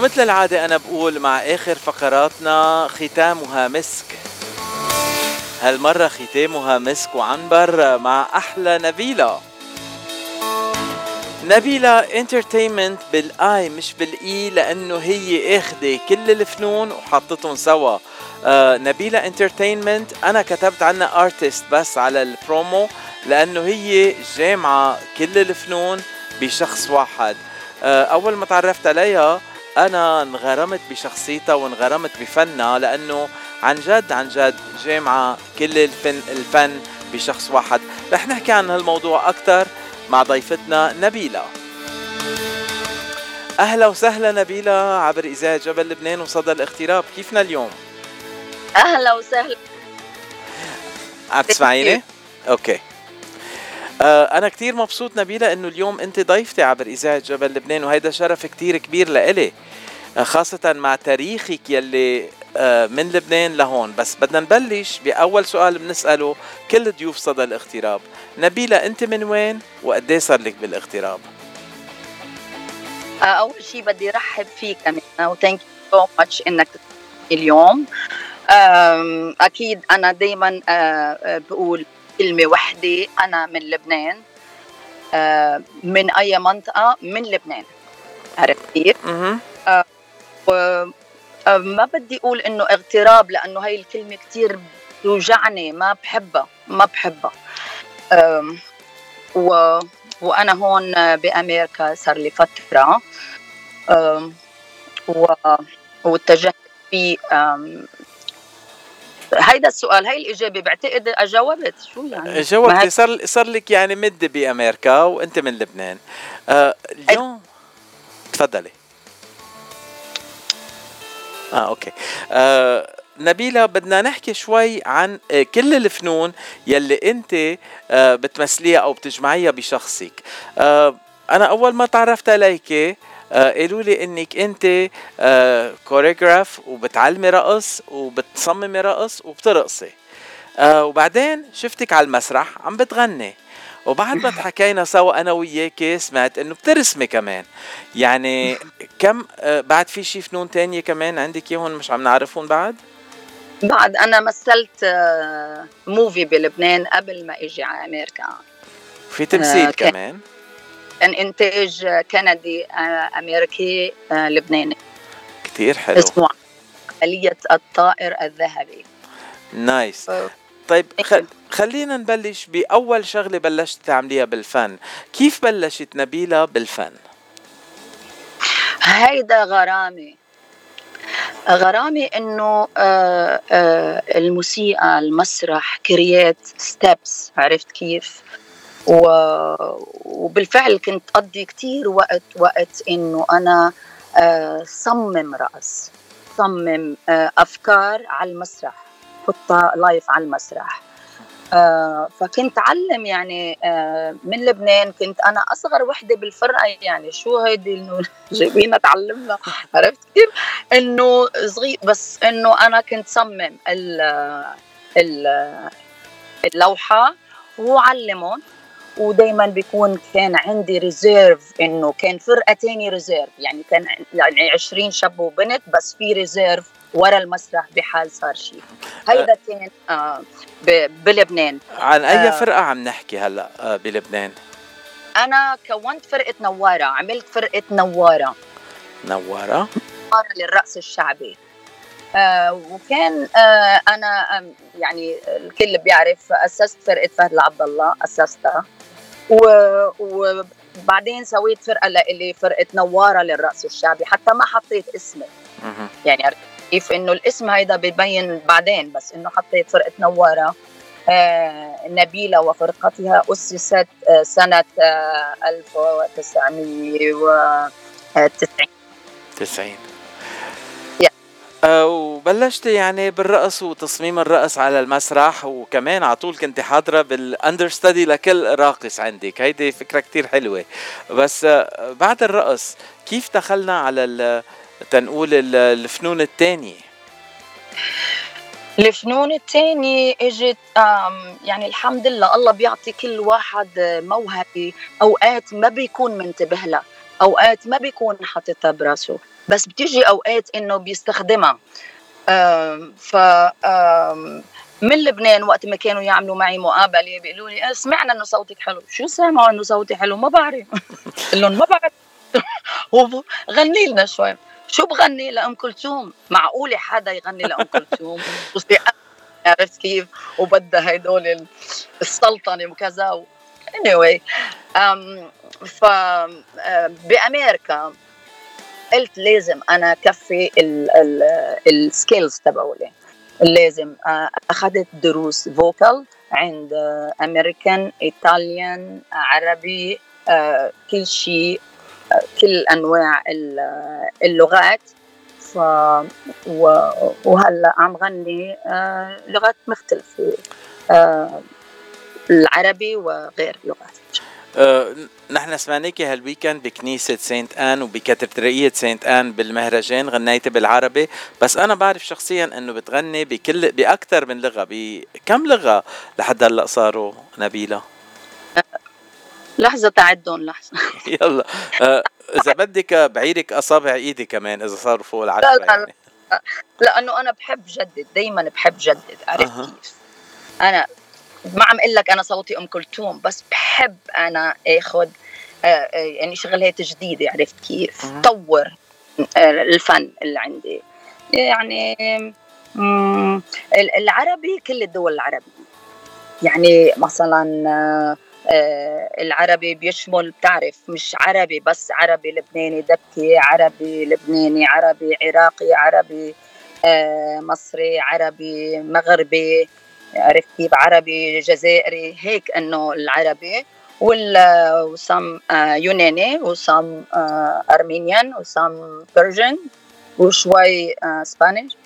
ومثل العادة أنا بقول مع آخر فقراتنا ختامها مسك. هالمرة ختامها مسك وعنبر مع أحلى نبيلة. نبيلة Entertainment بال I مش بال E لأنه هي آخذة كل الفنون وحطتهم سوا. آه نبيلة Entertainment أنا كتبت عنها artist بس على البرومو لأنه هي جامعة كل الفنون بشخص واحد. آه أول ما تعرفت عليها أنا انغرمت بشخصيتها وانغرمت بفنها لأنه عن جد عن جد جامعة كل الفن الفن بشخص واحد. رح نحكي عن هالموضوع أكثر مع ضيفتنا نبيلة. أهلا وسهلا نبيلة عبر إذاعة جبل لبنان وصدى الاغتراب. كيفنا اليوم؟ أهلا وسهلا. عم تسمعيني؟ Okay. آه أنا كتير مبسوط نبيلة إنه اليوم أنت ضيفتي عبر إذاعة جبل لبنان وهيدا شرف كتير كبير لإلي. خاصة مع تاريخك يلي آه من لبنان لهون. بس بدنا نبلش بأول سؤال بنسأله كل ضيوف صدى الاغتراب. نبيلة أنت من وين وقد صار لك بالاغتراب؟ آه، أول شيء بدي رحب فيك أمينة و thank you so much إنك اليوم. أكيد أنا دايما آه، بقول كلمة وحدة أنا من لبنان. من أي منطقة؟ من لبنان. عرفت كيف؟ ما بدي أقول إنه اغتراب لأنه هاي الكلمة كثير توجعني ما بحبها ما بحبها. و وأنا هون بأمريكا صار لي فترة. و واتجهت في هيدا السؤال هاي الإجابة بعتقد أجاوبت؟ شو يعني؟ جاوبتي. صار صار لك يعني مدة بأمريكا وأنت من لبنان. آه اليوم تفضلي. آه أوكي. آه نبيلة بدنا نحكي شوي عن آه، كل الفنون يلي أنت آه، بتمثليها أو بتجمعيها بشخصك. آه، أنا أول ما تعرفت عليك قالوا لي إنك أنت كوريغراف وبتعلمي رقص وبتصممي رقص وبترقصي. وبعدين شفتك على المسرح عم بتغني. وبعد ما تحكينا سوا أنا وياك سمعت إنه بترسمي كمان. يعني كم آه، بعد في شي فنون تانية كمان عندك إياهم مش عم نعرفهم بعد؟ بعد أنا مثلت movie آه، بلبنان قبل ما إجي على أمريكا. في تمثيل آه كمان؟ كان إنتاج كندي أمريكي لبناني. كثير حلو. اسمه عملية الطائر الذهبي. Nice طيب خلينا نبلش بأول شغلة بلشت تعمليها بالفن. كيف بلشت نبيلة بالفن؟ هيدا غرامي غرامي إنه آه، آه، الموسيقى المسرح create steps عرفت كيف؟ وبالفعل كنت أقضي كتير وقت وقت إنه أنا آه، صمم رأس صمم أفكار على المسرح. حطها live على المسرح. آه فكنت علم يعني آه من لبنان. كنت أنا أصغر وحدة بالفرقة يعني شو هيدي إنه جايبينا تعلمنا؟ عرفت كيف؟ إنه صغير بس إنه أنا كنت صمم اللوحة وعلمهم ودائما بيكون كان عندي reserve إنه كان فرقة تاني reserve يعني كان يعني 20 شاب وبنت بس في reserve ورا المسرح بحال صار شيء هيدا كان آه بلبنان. عن أي آه. فرقة عم نحكي هلا آه بلبنان؟ أنا كونت فرقة نوارة عملت فرقة نوارة. نوارة؟ نوارة للرقص الشعبي. آه وكان آه أنا يعني الكل بيعرف أسست فرقة فهد العبد الله اسستها وبعدين سويت فرقة لإلي فرقه نوارة للرقص الشعبي حتى ما حطيت اسمي. يعني كيف إنه الاسم هيدا ببين بعدين بس إنه حطيت فرقة نوارة آه نبيلة وفرقتها اسست آه سنة آه 1990 90 آه وبلشت يعني بالرقص وتصميم الرقص على المسرح وكمان على طول كنت حاضرة بالاندر ستدي لكل راقص عندك هيدي فكرة كتير حلوة. بس بعد الرقص كيف دخلنا على تنقول الفنون الثانية الفنون الثانية اجت يعني الحمد لله الله بيعطي كل واحد موهبة. أوقات ما بيكون منتبه لها أوقات ما بيكون حاططها براسه بس بتيجي أوقات إنه بيستخدمها. ف من لبنان وقت ما كانوا يعملوا معي مقابلة بيقولوا لي إيه، سمعنا إنه صوتك حلو. شو سمعوا إنه صوتي حلو؟ ما بعرف. قل لهم ما بعرف. غني لنا شوي. شو بغني لأم كلثوم؟ معقولة حدا يغني لأم كلثوم؟ عرفت كيف؟ وبدها هدول السلطنة وكذا anyway um, ف بأمريكا قلت لازم أنا كفي ال skills تبعولي. لازم أخذت دروس vocal عند American Italian عربي كل شيء كل أنواع اللغات. ف وهلا عم غني لغات مختلفة. العربي وغير لغات أه نحن سمعناكي هالويكند بكنيسة سانت آن وبكاتدرائية سانت آن بالمهرجان غنيتي بالعربي. بس أنا بعرف شخصيا أنه بتغني بكل بأكثر من لغة بكم لغة لحد هلأ صاروا نبيلة؟ لحظة تعدهم لحظة يلا أه إذا بدك بعيرك أصابع إيدي كمان إذا صاروا فوق العشرة لا يعني. لأنه أنا بحب جدد دايما بحب جدد عرفت أه. كيف؟ أنا ما عم أقول لك أنا صوتي أم كلثوم بس بحب أنا آخذ آه، آه، يعني شغلات جديدة عرفت كيف؟ طور آه، الفن اللي عندي يعني العربي كل الدول العربية يعني مثلا العربي بيشمل بتعرف مش عربي بس عربي لبناني دبكي عربي لبناني عربي عراقي عربي مصري عربي مغربي عرفت كيف؟ عربي جزائري هيك إنه العربي. وسام آه، يوناني وسام أرمينيان وسام بيرجن وشوي اسبانيش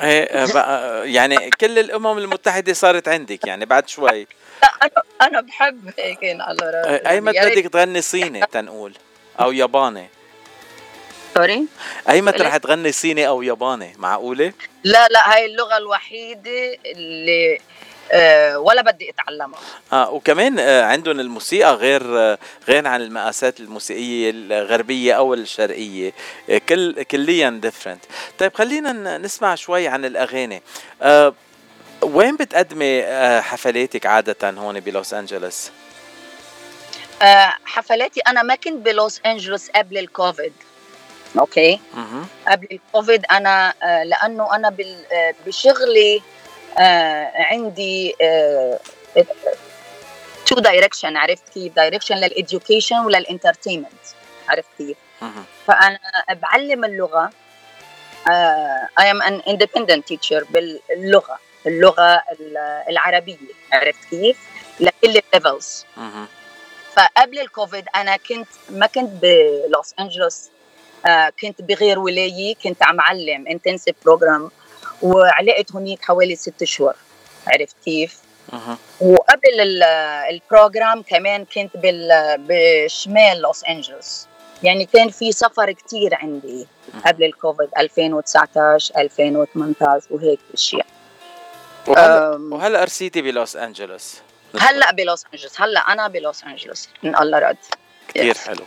آه، آه، يعني كل الأمم المتحدة صارت عندك يعني بعد شوي. لا أنا أنا بحب هيك على اي متى بدك تغني صيني تنقول. أو ياباني. سوري؟ ايمت رح تغني صيني أو ياباني معقولة؟ لا لا هاي اللغة الوحيدة اللي أه ولا بدي أتعلمها. آه وكمان آه عندهم الموسيقى غير آه غير عن المقاسات الموسيقية الغربية أو الشرقية. آه كل كليا different طيب خلينا نسمع شوي عن الأغاني. آه وين بتقدمي آه حفلاتك عادة هون بلوس انجلوس آه حفلاتي أنا ما كنت بلوس انجلوس قبل الكوفيد. Okay؟ قبل الكوفيد أنا آه، لأنه أنا آه، بشغلي عندي two direction عرفت كيف direction لل education ولل entertainment عرفت كيف فأنا بعلم اللغة I am an independent teacher باللغة. اللغة العربية عرفت كيف؟ لكل ال levels فقبل الكوفيد أنا كنت ما كنت بلوس أنجلوس آه، كنت بغير ولاية كنت عم علم intensive program وعلقت هنيك حوالي ست شهور عرفت كيف؟ أه. وقبل ال program كمان كنت بشمال لوس أنجلوس. يعني كان في سفر كتير عندي قبل الكوفيد 2019 2018 وهيك أشياء. وهلا وهلا ارسيتي بلوس أنجلوس. هلا بلوس أنجلوس. هلا أنا بلوس أنجلوس. إن الله راد كثير حلو.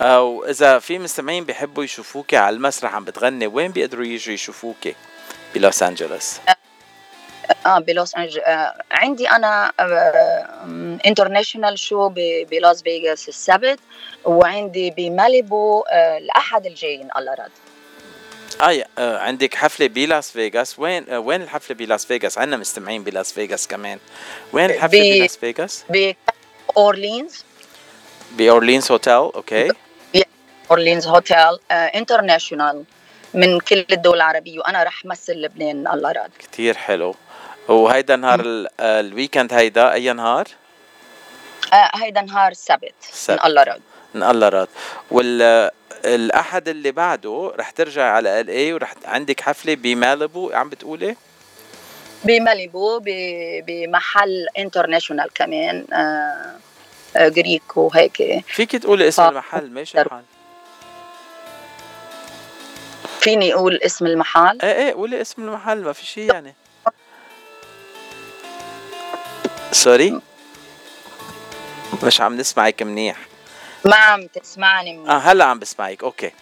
آه، وإذا في مستمعين بيحبوا يشوفوك على المسرح عم بتغني وين بيقدروا يجوا يشوفوك بلوس أنجلوس؟ آه بلوس انجلوس آه عندي أنا international آه show بلاس فيغاس السبت وعندي بماليبو آه الأحد الجاي إن الله راد آه, آه عندك حفلة بلاس فيغاس. وين آه وين الحفلة بلاس فيغاس؟ عندنا مستمعين بلاس فيغاس كمان. وين الحفلة بلاس فيغاس؟ بأورلينز. بأورلينز hotel okay. اورلينز hotel international من كل الدول العربية. وأنا رح مثل لبنان الله راد كثير حلو. وهيدا نهار ال weekend هيدا أي نهار؟ آه هيدا نهار السبت من الله راد من الله راد وال الأحد اللي بعده رح ترجع على ال LA ورح عندك حفلة بماليبو عم بتقولي؟ بماليبو بمحل international كمان آه Greek وهيك. فيك تقولي اسم ف... المحل ماشي الحال. فيني أقول اسم المحل؟ إيه إيه قولي اسم المحل ما في شيء يعني. Sorry مش عم نسمعك منيح. ما عم تسمعني. منيح آه هلا عم بسمعك. Okay.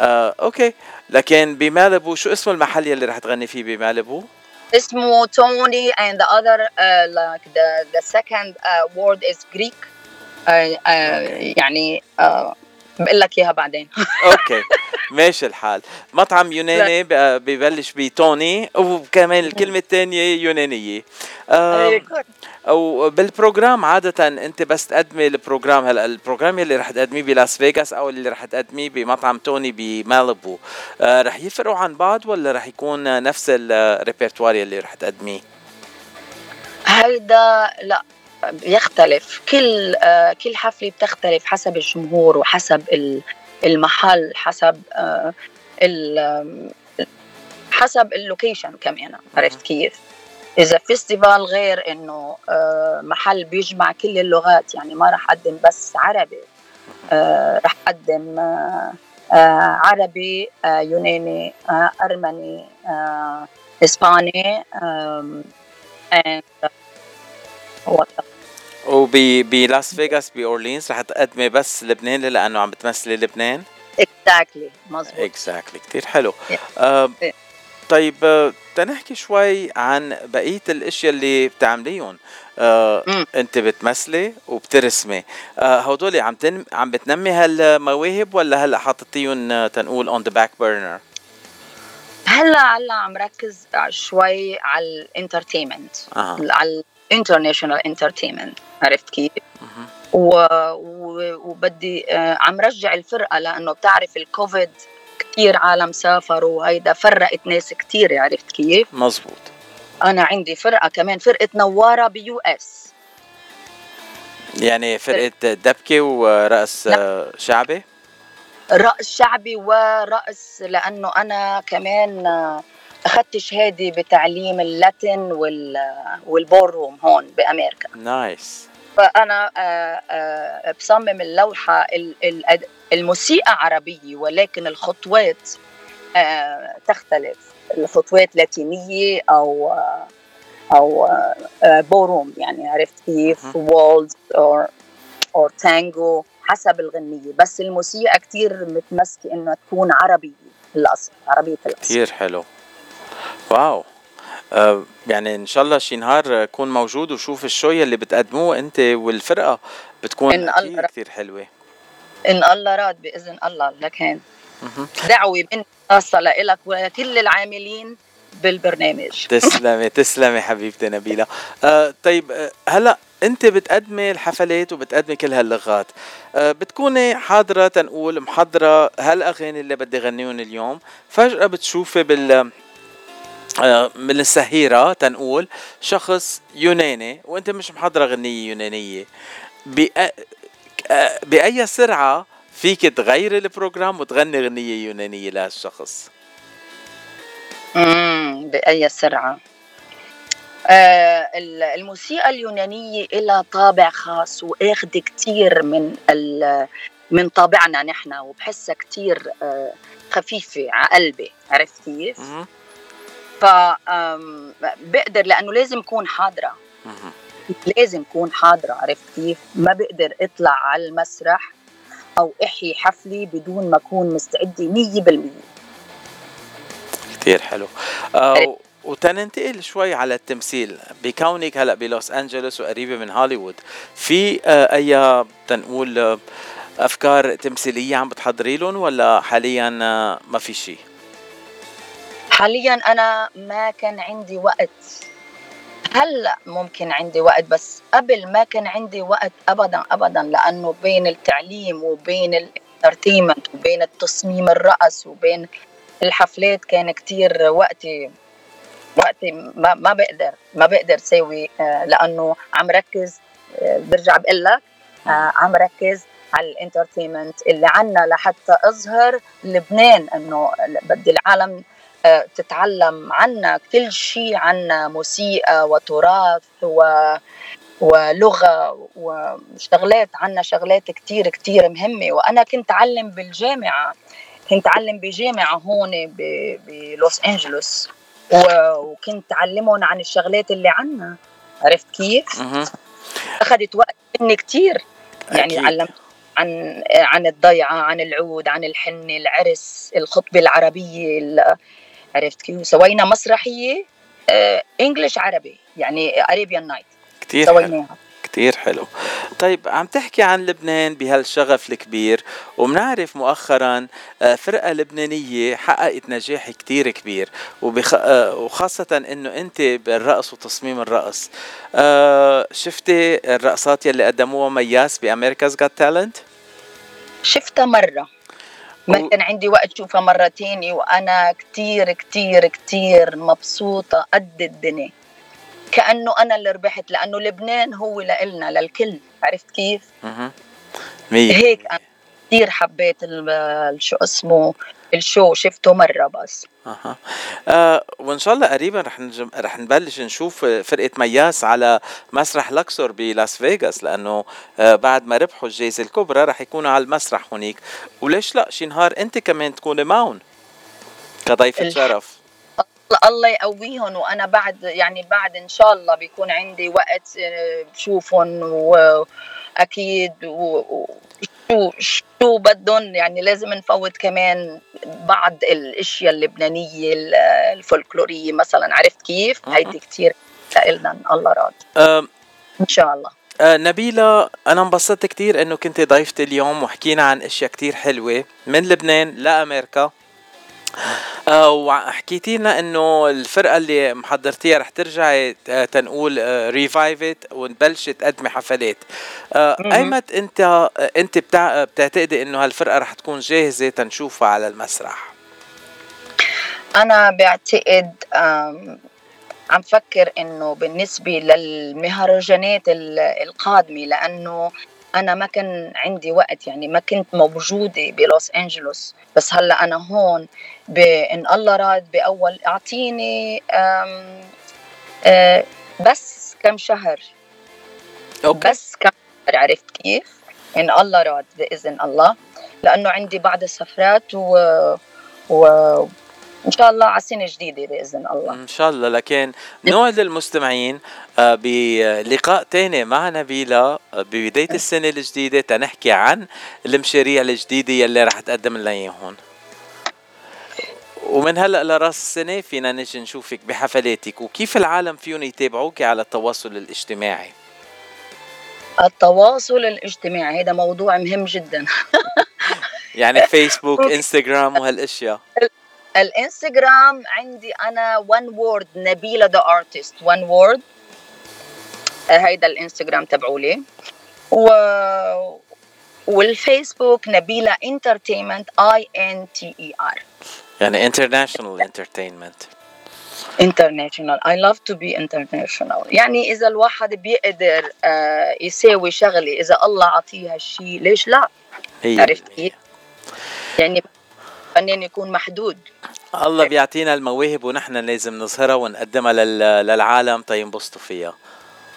آه، okay. لكن بمالبو شو اسم المحل يلي رح تغني فيه بمالبو؟ اسمه Tony and the other uh, like the the second uh, word is Greek. uh, uh, يعني uh, بقول لك إياها بعدين. okay. ماشي الحال. مطعم يوناني ببلش بتوني وكمان الكلمة الثانية يونانية. أو بال program عادة أنت بس تقدمي ال program. هلا ال program يلي رح تقدميه بلاس فيغاس أو اللي رح تقدميه بمطعم توني بمالبو. آه رح يفرقوا عن بعض ولا رح يكون نفس ال repertoire يلي رح تقدميه؟ هيدا لا. بيختلف كل آه كل حفلة بتختلف حسب الجمهور وحسب ال- المحل حسب آه حسب ال location كمان عرفت كيف؟ إذا festival غير إنه آه محل بيجمع كل اللغات يعني ما راح أقدم بس عربي راح أقدم عربي يوناني أرمني إسباني and what وبلاس فيغاس باورلينز رح تقدمي بس لبنان لأنه عم بتمثلي لبنان؟ exactly مظبوط exactly كثير حلو Yeah. آه Yeah. طيب آه، تنحكي شوي عن بقية الأشياء اللي بتعمليهم آه. أنت بتمثلي وبترسمي آه هدول عم تن... عم بتنمي هالمواهب ولا هلأ حاططيهم آه، تنقول on the back burner هلأ هلأ عم ركز شوي على ال entertainment أها على ال international entertainment عرفت كيف؟ و... و... وبدي آه، عم رجع الفرقة لأنه بتعرف الكوفيد كثير عالم سافروا وهيدا فرقت ناس كثير عرفت كيف؟ مزبوط أنا عندي فرقة كمان فرقة نوارة ب US. يعني فرقة دبكة ورقص آه، شعبي؟ رقص شعبي ورقص لأنه أنا كمان آه، أخذت شهادة بتعليم ال Latin وال وال ballroom هون بأمريكا. nice فأنا آه، آه، بصمم اللوحة ال- ال- الموسيقى عربية ولكن الخطوات آه، تختلف. الخطوات لاتينية أو أو ballroom يعني عرفت كيف؟ مهم. waltz أو أو تانجو حسب الغنية. بس الموسيقى كتير متمسكة إنه تكون عربية الأصل عربية الأصل. كثير حلو. واو. آه يعني إن شاء الله شي نهار اكون موجود وشوف الشو اللي بتقدموه أنت والفرقة بتكون إن الله- كثير حلوة. إن الله راد بإذن الله لكن مهم. دعوة مني خاصة لك ولكل العاملين بالبرنامج. تسلمي تسلمي حبيبتي نبيلة. آه طيب آه هلأ أنت بتقدمي الحفلات وبتقدمي كل هاللغات. آه بتكوني حاضرة تنقول محضرة هالأغاني اللي بدي غنيهم اليوم. فجأة بتشوفي بال من السهيرة تنقول شخص يوناني وأنت مش محضرة غنية يونانية. بأ... آه، بأي سرعة فيك تغيري البروجرام وتغني غنية يونانية لهالشخص؟ امم بأي سرعة. آه ال- الموسيقى اليونانية لها طابع خاص وآخذ كتير من ال- من طابعنا نحن وبحسها كتير آه خفيفة على قلبي عرفت كيف؟ ف بقدر لأنه لازم اكون حاضرة. لازم اكون حاضرة عرفت كيف؟ ما بقدر اطلع على المسرح أو إحيي حفلي بدون ما أكون مستعدة 100% كتير حلو. آه وتننتقل شوي على التمثيل. بكونك هلا بلوس أنجلوس وقريبة من هوليوود. في آه أي تنقول آه أفكار تمثيلية عم بتحضري لهم ولا حاليا ما في شيء حاليا أنا ما كان عندي وقت. هلا ممكن عندي وقت؟ بس قبل ما كان عندي وقت ابدا ابدا لأنه بين التعليم وبين الانترتينمنت وبين التصميم الرقص وبين الحفلات كان كتير وقتي وقتي ما, ما بقدر ما بقدر سوي آه، لأنه عم ركز آه، برجع بقول لك آه، عم ركز على الانترتينمنت اللي عنا لحتى أظهر لبنان إنه بدي العالم تتعلم عنا كل شيء عنا موسيقى وتراث و ولغة وشغلات عنا شغلات كتير كتير مهمة. وأنا كنت أعلم بالجامعة كنت أعلم بجامعة هون بلوس أنجلوس. وكنت أعلمهم عن الشغلات اللي عنا. عرفت كيف؟ أخذت وقت مني كتير. يعني. علمت عن عن الضيعة عن العود عن الحنة العرس الخطبة العربية عرفت كيف سوينا مسرحية English عربي يعني Arabian Night كثير سويناها. كتير حلو. طيب عم تحكي عن لبنان بهالشغف الكبير وبنعرف مؤخرا آه، فرقة لبنانية حققت نجاح كتير كبير وبخ... آه، وخاصة إنه أنت بالرقص وتصميم الرقص. آه، شفتي الرقصات يلي قدموها مياس ب America's Got Talent؟ شفتها مرة. ما كان عندي وقت شوفها مرة وأنا كتير كتير كتير مبسوطة قد الدنيا. كأنه أنا اللي ربحت لأنه لبنان هو لإلنا للكل. عرفت كيف؟ أها هيك أنا. كثير حبيت شو اسمه ال show شفته مرة بس. أها. آه وإن شاء الله قريبا رح نجم رح نبلش نشوف فرقة مياس على مسرح لكسور بلاس فيغاس لأنه آه بعد ما ربحوا الجائزه الكبرى رح يكونوا على المسرح هونيك وليش لا؟ شي نهار أنت كمان تكوني معهم كضيفة شرف. الله يقويهم وأنا بعد يعني بعد إن شاء الله بيكون عندي وقت آه، بشوفهم وأكيد وشو شو بدهم؟ يعني لازم نفوت كمان بعض الأشياء اللبنانية الفولكلورية مثلا عرفت كيف؟ هيدي كثير لنا الله راضي. إن شاء الله. آه نبيلة أنا انبسطت كتير إنه كنت ضيفتي اليوم وحكينا عن أشياء كتير حلوة من لبنان لأمريكا. وحكيتي لنا إنه الفرقة اللي محضرتيها رح ترجعي آه، تنقول ريفايف ات ونبلش تقدمي حفلات آه أيمت أنت آه، أنت بتع... بتعتقدي إنه هالفرقة رح تكون جاهزة تنشوفها على المسرح؟ أنا بعتقد عم فكر إنه بالنسبة للمهرجانات القادمة لأنه أنا ما كان عندي وقت يعني ما كنت موجودة بلوس أنجلوس. بس هلأ أنا هون بان الله راد باول أعطيني آه، بس كم شهر. أوكي. بس كم شهر عرفت كيف؟ إن الله راد بإذن الله. لأنه عندي بعض السفرات و, و إن شاء الله على سنه جديده بإذن الله. إن شاء الله. لكن نوع للمستمعين آه، بلقاء تاني مع نبيلة آه، ببداية السنة الجديدة تنحكي عن المشاريع الجديدة يلي رح تقدم لنا إياهم. ومن هلأ لرأس السنة فينا نجي نشوفك بحفلاتك وكيف العالم فيهم يتابعوك على التواصل الاجتماعي؟ التواصل الاجتماعي هذا موضوع مهم جدا. يعني فيسبوك انستغرام وهالأشياء. الانستغرام عندي أنا one word نبيلة the artist one word هيدا الانستغرام تبعولي. و والفيسبوك نبيلة entertainment E N T E R يعني international entertainment international. I love to be international. يعني إذا الواحد بيقدر uh, يساوي شغلة إذا الله عطيه هالشيء ليش لا؟ عرفت كيف؟ يعني فنان يكون محدود. الله بيعطينا المواهب ونحن لازم نظهرها ونقدمها للعالم. تينبسطوا فيها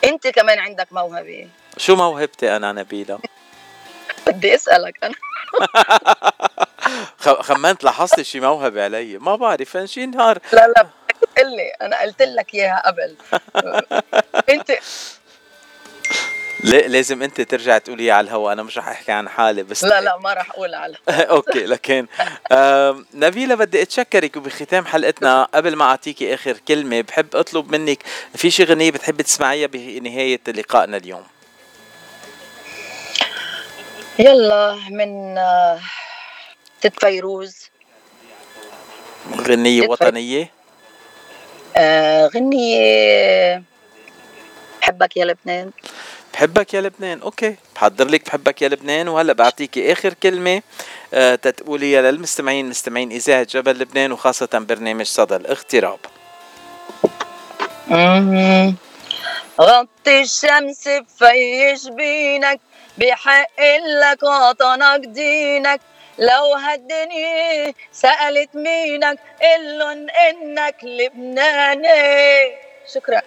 أنت كمان عندك موهبة. شو موهبتي أنا نبيلة؟ بدي أسألك أنا. خمنت لاحظت شي موهبة علي. ما بعرف شي نهار لا لا قل لي أنا قلت لك إياها قبل. أنت لازم انت ترجع تقولي على الهواء أنا مش رح احكي عن حالي بس لا لا ما رح أقول على أوكي لكن نبيلة بدي أتشكرك وبختام حلقتنا قبل ما أعطيكي آخر كلمة. بحب أطلب منك في شي غنية بتحبي تسمعيها بنهاية لقائنا اليوم؟ يلا من ست فيروز. غنية وطنية؟ آه غنية بحبك يا لبنان. بحبك يا لبنان. أوكي بحضر لك بحبك يا لبنان وهلأ بعطيكي آخر كلمة أه تتقوليها للمستمعين مستمعين إذاعة جبل لبنان وخاصة برنامج صدى الاغتراب. غطي الشمس بفي جبينك بحق لك وطنك دينك. لو هالدنيا سألت مينك قلن إنك لبناني. شكرا.